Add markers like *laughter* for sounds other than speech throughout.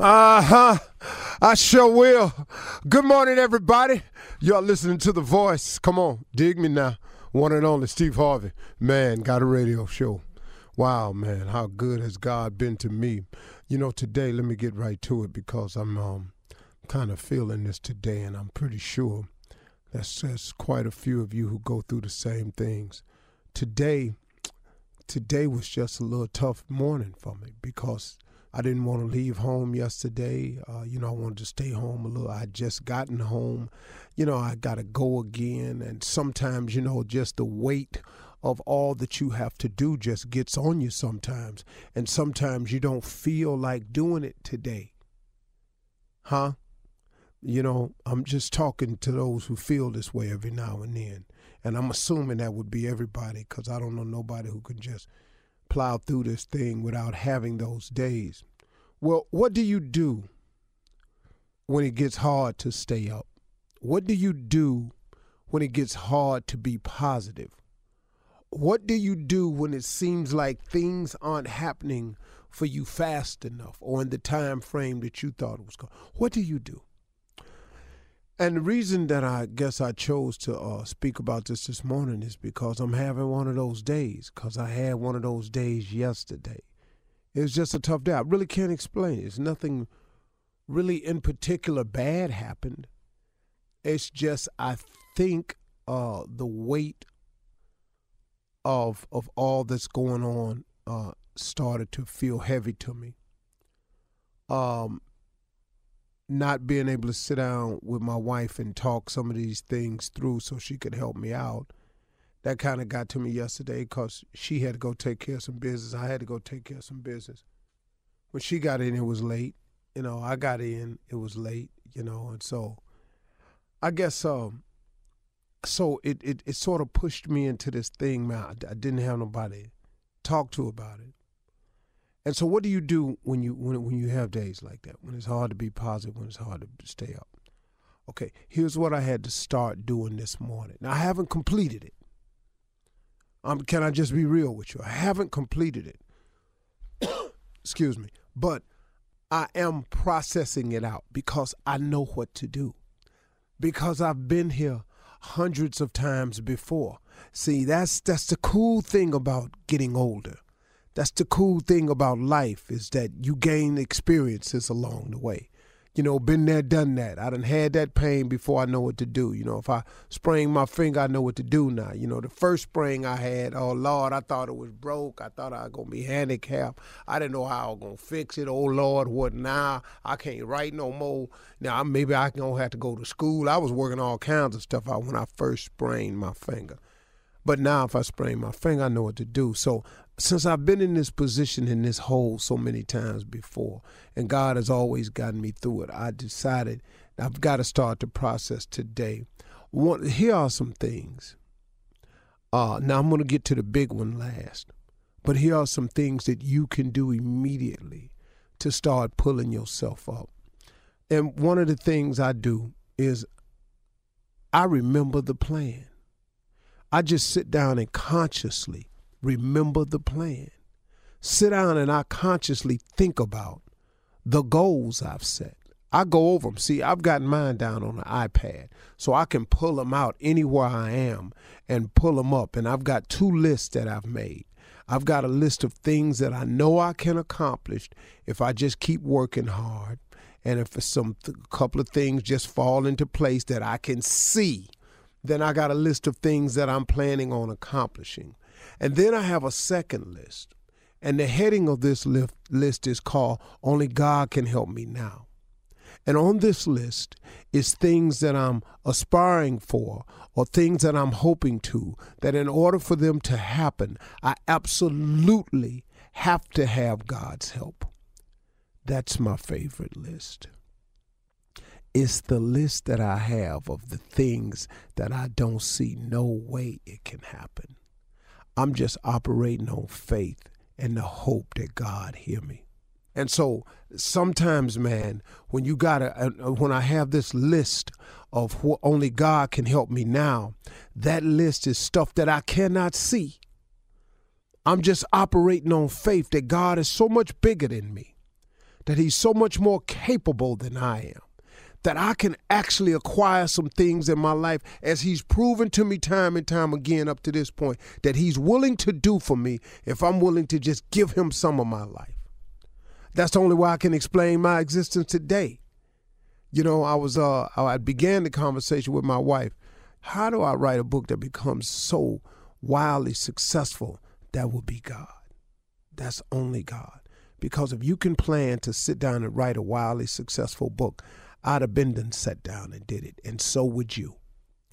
Uh huh. I sure will. Good morning, everybody. Y'all listening to The Voice. Come on, dig me now. One and only Steve Harvey. Man, got a radio show. Wow, man, how good has God been to me? You know, today, let me get right to it because I'm um, kind of feeling this today, and I'm pretty sure that's there's quite a few of you who go through the same things. Today, today was just a little tough morning for me because I didn't want to leave home yesterday. Uh, you know, I wanted to stay home a little. I just gotten home. You know, I got to go again. And sometimes, you know, just the weight of all that you have to do just gets on you sometimes. And sometimes you don't feel like doing it today. Huh? You know, I'm just talking to those who feel this way every now and then. And I'm assuming that would be everybody because I don't know nobody who can just plow through this thing without having those days. Well, what do you do when it gets hard to stay up? What do you do when it gets hard to be positive? What do you do when it seems like things aren't happening for you fast enough or in the time frame that you thought it was going? What do you do? And the reason that I guess I chose to uh, speak about this this morning is because I'm having one of those days. Because I had one of those days yesterday. It was just a tough day. I really can't explain it. It's nothing really in particular bad happened. It's just I think uh, the weight of of all that's going on uh, started to feel heavy to me. Um, not being able to sit down with my wife and talk some of these things through so she could help me out. That kind of got to me yesterday because she had to go take care of some business. I had to go take care of some business. When she got in, it was late. You know, I got in, it was late, you know, and so I guess um so it, it, it sort of pushed me into this thing, man. I, I didn't have nobody to talk to about it. And so, what do you do when you when when you have days like that? When it's hard to be positive, when it's hard to stay up. Okay, here's what I had to start doing this morning. Now I haven't completed it. Um, can I just be real with you? I haven't completed it. *coughs* Excuse me, but I am processing it out because I know what to do. Because I've been here hundreds of times before. See, that's that's the cool thing about getting older. That's the cool thing about life is that you gain experiences along the way you know, been there, done that. I done had that pain before I know what to do. You know, if I sprain my finger, I know what to do now. You know, the first sprain I had, oh Lord, I thought it was broke. I thought I was gonna be handicapped. I didn't know how I was gonna fix it. Oh Lord, what now? I can't write no more. Now maybe I gonna have to go to school. I was working all kinds of stuff out when I first sprained my finger. But now if I sprain my finger, I know what to do. So since I've been in this position in this hole so many times before, and God has always gotten me through it, I decided I've got to start the process today. One, here are some things. Uh, now I'm going to get to the big one last, but here are some things that you can do immediately to start pulling yourself up. And one of the things I do is I remember the plan. I just sit down and consciously remember the plan. Sit down and I consciously think about the goals I've set. I go over them. See, I've got mine down on the iPad, so I can pull them out anywhere I am and pull them up. And I've got two lists that I've made. I've got a list of things that I know I can accomplish if I just keep working hard, and if some th- couple of things just fall into place that I can see. Then I got a list of things that I'm planning on accomplishing. And then I have a second list. And the heading of this list is called Only God Can Help Me Now. And on this list is things that I'm aspiring for or things that I'm hoping to, that in order for them to happen, I absolutely have to have God's help. That's my favorite list. It's the list that I have of the things that I don't see no way it can happen. I'm just operating on faith and the hope that God hear me. And so sometimes, man, when you got to, uh, uh, when I have this list of what only God can help me now, that list is stuff that I cannot see. I'm just operating on faith that God is so much bigger than me, that He's so much more capable than I am that I can actually acquire some things in my life as He's proven to me time and time again up to this point that He's willing to do for me if I'm willing to just give Him some of my life. That's the only way I can explain my existence today. You know, I was uh I began the conversation with my wife. How do I write a book that becomes so wildly successful? That would be God. That's only God. Because if you can plan to sit down and write a wildly successful book, I'd have been done sat down and did it, and so would you.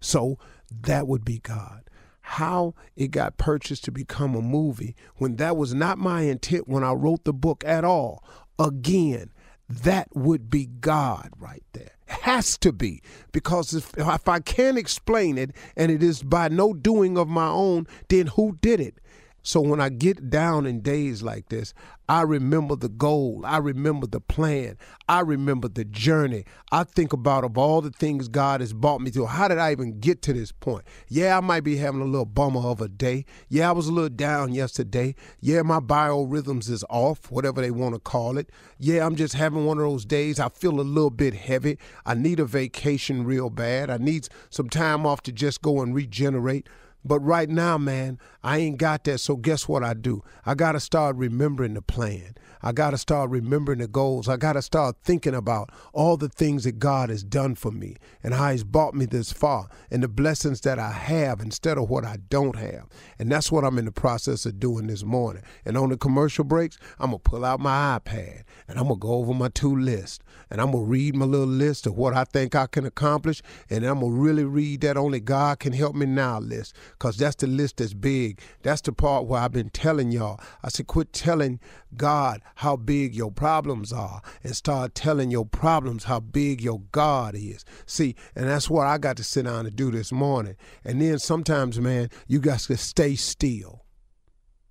So that would be God. How it got purchased to become a movie when that was not my intent when I wrote the book at all. Again, that would be God right there. Has to be. Because if, if I can't explain it and it is by no doing of my own, then who did it? So when I get down in days like this, I remember the goal. I remember the plan. I remember the journey. I think about of all the things God has brought me through. How did I even get to this point? Yeah, I might be having a little bummer of a day. Yeah, I was a little down yesterday. Yeah, my biorhythms is off, whatever they want to call it. Yeah, I'm just having one of those days. I feel a little bit heavy. I need a vacation real bad. I need some time off to just go and regenerate. But right now, man, I ain't got that. So guess what I do? I got to start remembering the plan. I got to start remembering the goals. I got to start thinking about all the things that God has done for me and how He's brought me this far and the blessings that I have instead of what I don't have. And that's what I'm in the process of doing this morning. And on the commercial breaks, I'm going to pull out my iPad and I'm going to go over my two lists and I'm going to read my little list of what I think I can accomplish. And I'm going to really read that only God can help me now list because that's the list that's big. That's the part where I've been telling y'all. I said, quit telling God how big your problems are and start telling your problems how big your God is. See, and that's what I got to sit down and do this morning. And then sometimes, man, you got to stay still.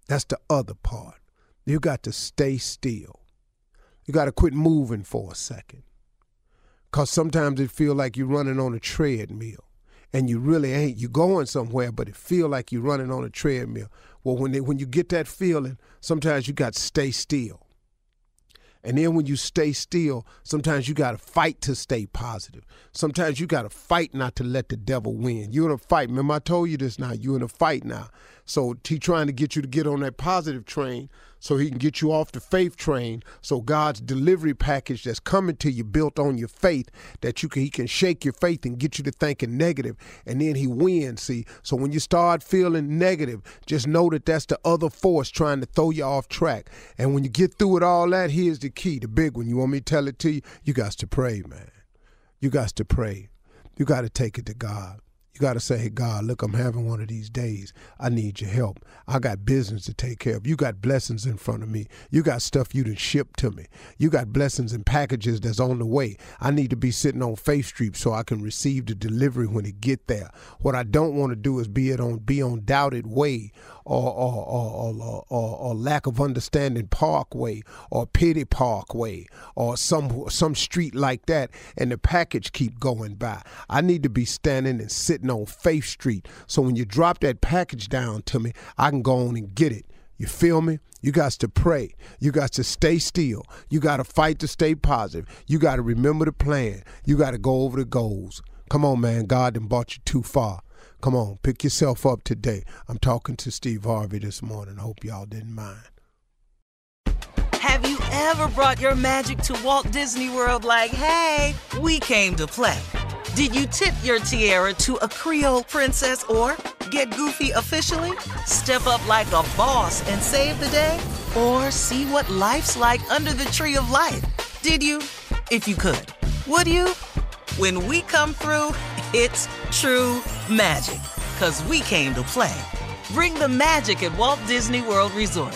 That's the other part. You got to stay still. You got to quit moving for a second. Because sometimes it feel like you're running on a treadmill and you really ain't. You're going somewhere, but it feel like you're running on a treadmill. Well, when they, when you get that feeling, sometimes you got to stay still. And then when you stay still, sometimes you got to fight to stay positive. Sometimes you got to fight not to let the devil win. You're in a fight. Remember, I told you this now. You're in a fight now. So he trying to get you to get on that positive train so he can get you off the faith train. So God's delivery package that's coming to you built on your faith that you can he can shake your faith and get you to thinking negative, and then he wins. See, so when you start feeling negative, just know that that's the other force trying to throw you off track. And when you get through with all that, here's the key, the big one. You want me to tell it to you? You got to pray, man. You got to pray. You got to take it to God. You got to say, hey, God, look, I'm having one of these days. I need your help. I got business to take care of. You got blessings in front of me. You got stuff you done ship to me. You got blessings and packages that's on the way. I need to be sitting on Faith Street so I can receive the delivery when it get there. What I don't want to do is be it on be on doubted way or or, or, or, or, or lack of understanding Parkway or Pity Parkway or some some street like that, and the package keep going by. I need to be standing and sitting on Faith Street, so when you drop that package down to me, I can go on and get it. You feel me? You got to pray. You got to stay still. You got to fight to stay positive. You got to remember the plan. You got to go over the goals. Come on, man. God done brought you too far. Come on, pick yourself up today. I'm talking to Steve Harvey this morning. Hope y'all didn't mind. Have you ever brought your magic to Walt Disney World like, hey, we came to play? Did you tip your tiara to a Creole princess or get goofy officially? Step up like a boss and save the day? Or see what life's like under the tree of life? Did you? If you could. Would you? When we come through, it's true magic. Cause we came to play. Bring the magic at Walt Disney World Resort.